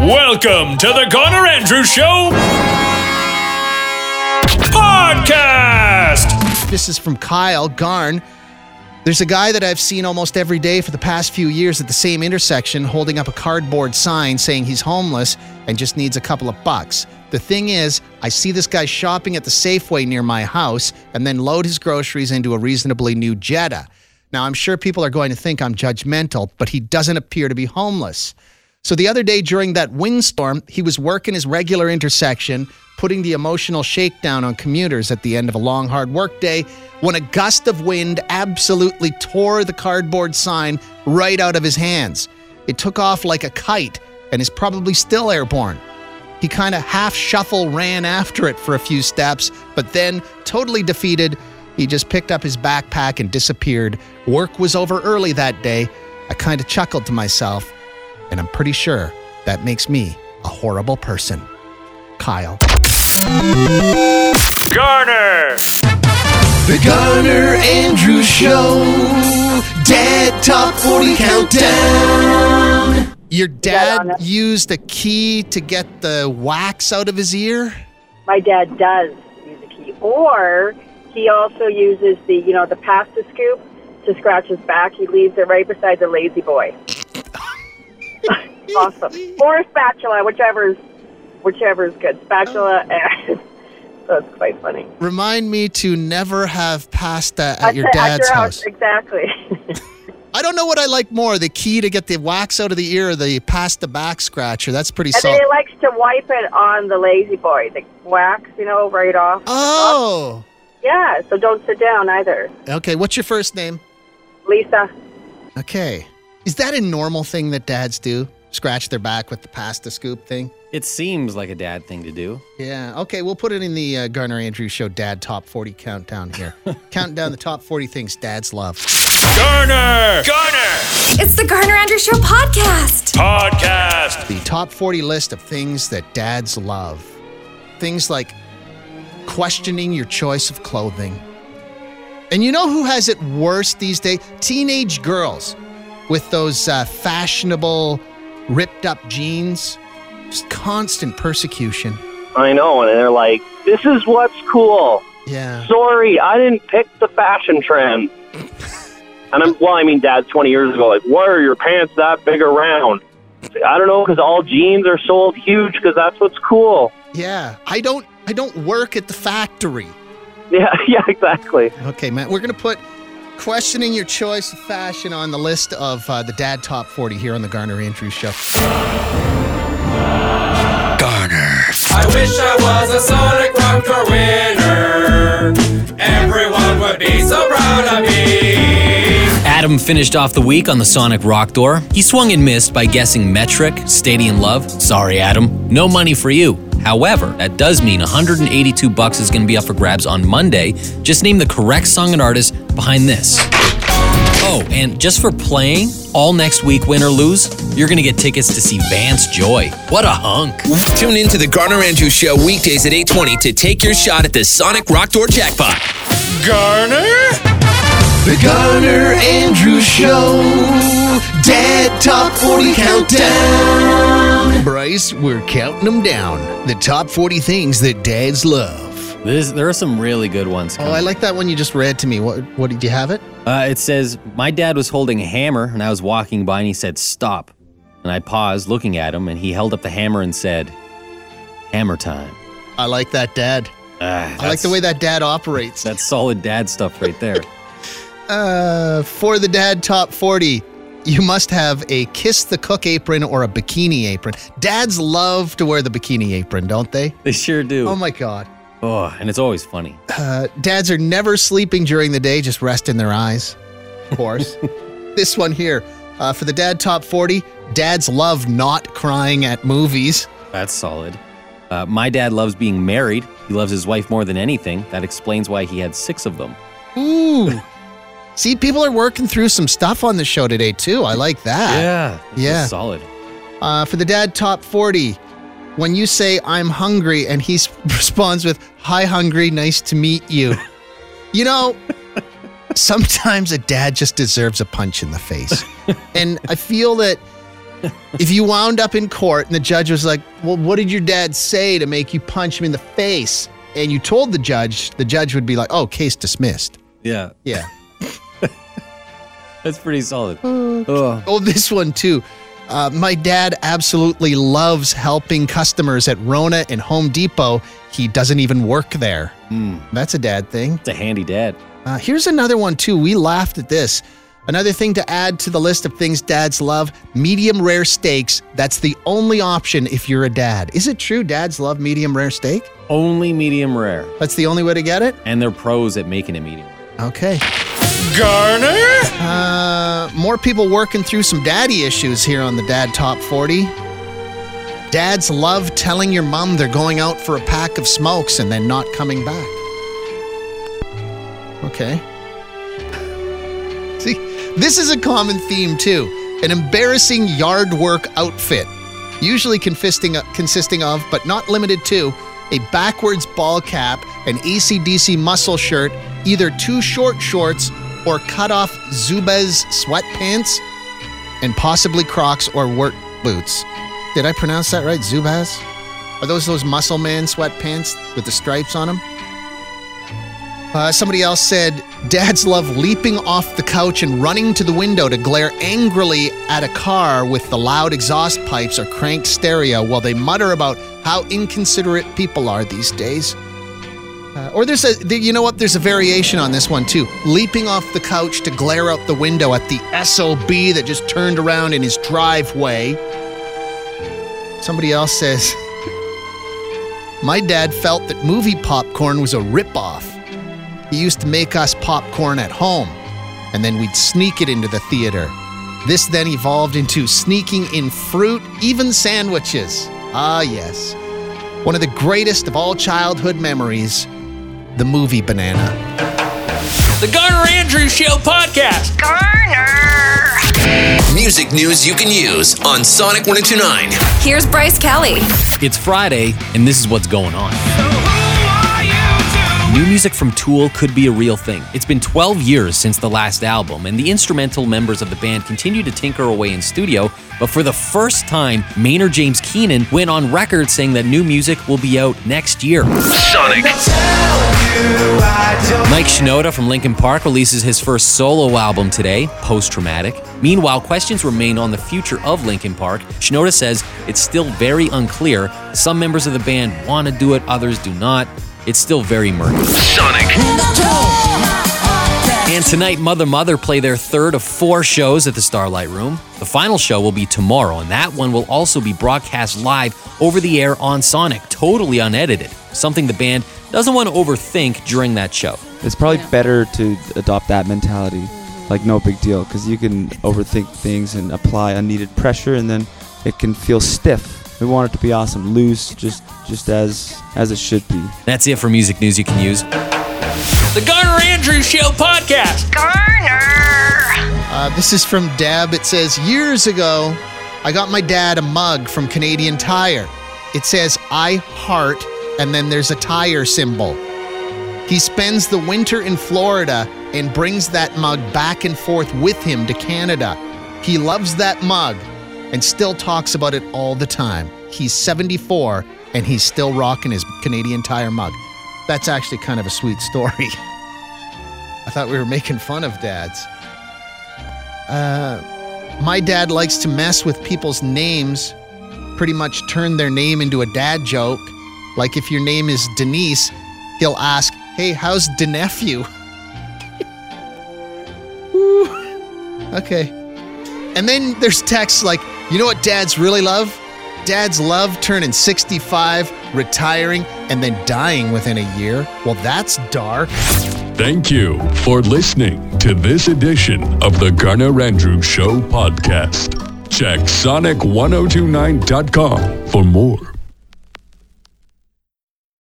Welcome to the Garner Andrews Show podcast. This is from Kyle Garn. There's a guy that I've seen almost every day for the past few years at the same intersection holding up a cardboard sign saying he's homeless and just needs a couple of bucks. The thing is, I see this guy shopping at the Safeway near my house and then load his groceries into a reasonably new Jetta. Now, I'm sure people are going to think I'm judgmental, but he doesn't appear to be homeless. So the other day during that windstorm, he was working his regular intersection, putting the emotional shakedown on commuters at the end of a long, hard workday, when a gust of wind absolutely tore the cardboard sign right out of his hands. It took off like a kite and is probably still airborne. He kind of half shuffle ran after it for a few steps, but then, totally defeated, he just picked up his backpack and disappeared. Work was over early that day. I kind of chuckled to myself and I'm pretty sure that makes me a horrible person. Kyle. Garner. The Garner Andrews Show. Dad Top 40 Countdown. Your dad used a key to get the wax out of his ear? My dad does use a key, or he also uses the you know the pasta scoop to scratch his back. He leaves it right beside the La-Z-Boy. awesome. Or spatula, whichever's whichever's good. Spatula. Oh. and- so it's quite funny. Remind me to never have pasta at your At dad's your house. Exactly. I don't know what I like more the key to get the wax out of the ear or the pasta back scratcher. That's pretty and then solid. he likes to wipe it on the La-Z-Boy, the wax, you know, right off. Oh, Yeah, so don't sit down either. okay. What's your first name? Lisa. Okay. Is that a normal thing that dads do? Scratch their back with the pasta scoop thing? It seems like a dad thing to do. Yeah. Okay, we'll put it in the uh, Garner Andrews Show Dad Top 40 countdown here. Counting down the top 40 things dads love. Garner. Garner. It's the Garner Andrews Show podcast. Podcast. The top 40 list of things that dads love. Things like questioning your choice of clothing. And you know who has it worse these days? Teenage girls with those uh, fashionable, ripped up jeans. Just constant persecution. I know, and they're like, "This is what's cool." Yeah. Sorry, I didn't pick the fashion trend. And I'm well, I mean, Dad's 20 years ago. Like, why are your pants that big around? I don't know, because all jeans are sold huge because that's what's cool. Yeah. I don't I don't work at the factory. Yeah, yeah, exactly. Okay, Matt, we're going to put questioning your choice of fashion on the list of uh, the Dad Top 40 here on the Garner Andrews Show. Garner. I wish I was a Sonic Rock Door winner. Everyone would be so proud of me. Adam finished off the week on the Sonic Rock Door. He swung and missed by guessing Metric, Stadium Love. Sorry, Adam. No money for you. However, that does mean 182 bucks is going to be up for grabs on Monday. Just name the correct song and artist behind this. Oh, and just for playing, all next week, win or lose, you're going to get tickets to see Vance Joy. What a hunk. Tune in to the Garner Andrews Show weekdays at 820 to take your shot at the Sonic Rock Door jackpot. Garner. The Garner Andrews Show. Dad Top 40 Countdown. Bryce, we're counting them down. The top 40 things that dads love. This, there are some really good ones. Oh. I like that one you just read to me. What, what did you have it? Uh, it says, My dad was holding a hammer and I was walking by and he said, Stop. And I paused looking at him and he held up the hammer and said, Hammer time. I like that dad. Ah, I like the way that dad operates. That's solid dad stuff right there. Uh, for the dad top 40, you must have a kiss the cook apron or a bikini apron. Dads love to wear the bikini apron, don't they? they sure do. Oh my God. Oh, and it's always funny. Uh, dads are never sleeping during the day, just resting their eyes. Of course. this one here, uh, for the dad top 40, dads love not crying at movies. That's solid. Uh, my dad loves being married. He loves his wife more than anything. That explains why he had six of them. Ooh. See, people are working through some stuff on the show today, too. I like that. Yeah. Yeah. Solid. Uh, for the dad top 40, when you say, I'm hungry, and he s- responds with, Hi, hungry, nice to meet you. you know, sometimes a dad just deserves a punch in the face. and I feel that if you wound up in court and the judge was like, Well, what did your dad say to make you punch him in the face? And you told the judge, the judge would be like, Oh, case dismissed. Yeah, Yeah. that's pretty solid. Oh. Ugh. Oh, this one too. Uh, my dad absolutely loves helping customers at Rona and Home Depot. He doesn't even work there. That's a dad thing. It's a handy dad. Uh, here's another one too. We laughed at this. Another thing to add to the list of things dads love medium rare steaks. That's the only option if you're a dad. Is it true dads love medium rare steak? Only medium rare, That's the only way to get it? and they're pros at making it medium rare. Okay. Garner? Uh, more people working through some daddy issues here on the Dad Top 40. Dads love telling your mom they're going out for a pack of smokes and then not coming back. Okay. See, this is a common theme too. An embarrassing yard work outfit, usually consisting consisting of, but not limited to, a backwards ball cap, an ACDC muscle shirt, either two short shorts or cut off Zubaz sweatpants, and possibly Crocs or work boots. Did I pronounce that right? Zubaz? Are those those muscle man sweatpants with the stripes on them? Uh, somebody else said, Dads love leaping off the couch and running to the window to glare angrily at a car with the loud exhaust pipes or cranked stereo while they mutter about how inconsiderate people are these days. Uh, or there's a, you know what? There's a variation on this one too. Leaping off the couch to glare out the window at the SOB that just turned around in his driveway. Somebody else says, My dad felt that movie popcorn was a ripoff. He used to make us popcorn at home, and then we'd sneak it into the theater. This then evolved into sneaking in fruit, even sandwiches. Ah, yes. One of the greatest of all childhood memories the movie Banana. The Garner Andrews Show podcast. Garner. Music news you can use on Sonic 1029. Here's Bryce Kelly. It's Friday, and this is what's going on. New music from Tool could be a real thing. It's been 12 years since the last album, and the instrumental members of the band continue to tinker away in studio. But for the first time, Maynard James Keenan went on record saying that new music will be out next year. Sonic. Mike Shinoda from Linkin Park releases his first solo album today, Post Traumatic. Meanwhile, questions remain on the future of Linkin Park. Shinoda says it's still very unclear. Some members of the band want to do it, others do not. It's still very murky. Sonic. And tonight, Mother Mother play their third of four shows at the Starlight Room. The final show will be tomorrow, and that one will also be broadcast live over the air on Sonic, totally unedited. Something the band doesn't want to overthink during that show. It's probably better to adopt that mentality, like no big deal, because you can overthink things and apply unneeded pressure, and then it can feel stiff. We want it to be awesome, loose, just just as as it should be. That's it for music news you can use. The Garner Andrews Show podcast. Garner. Uh, this is from Deb. It says, Years ago, I got my dad a mug from Canadian Tire. It says, I heart, and then there's a tire symbol. He spends the winter in Florida and brings that mug back and forth with him to Canada. He loves that mug and still talks about it all the time. He's 74 and he's still rocking his Canadian Tire mug. That's actually kind of a sweet story. I thought we were making fun of dads. Uh, my dad likes to mess with people's names, pretty much turn their name into a dad joke. Like if your name is Denise, he'll ask, Hey, how's the nephew? okay. And then there's texts like, You know what dads really love? Dads love turning 65, retiring, and then dying within a year. Well, that's dark. Thank you for listening to this edition of the Garner Andrews Show podcast. Check sonic1029.com for more.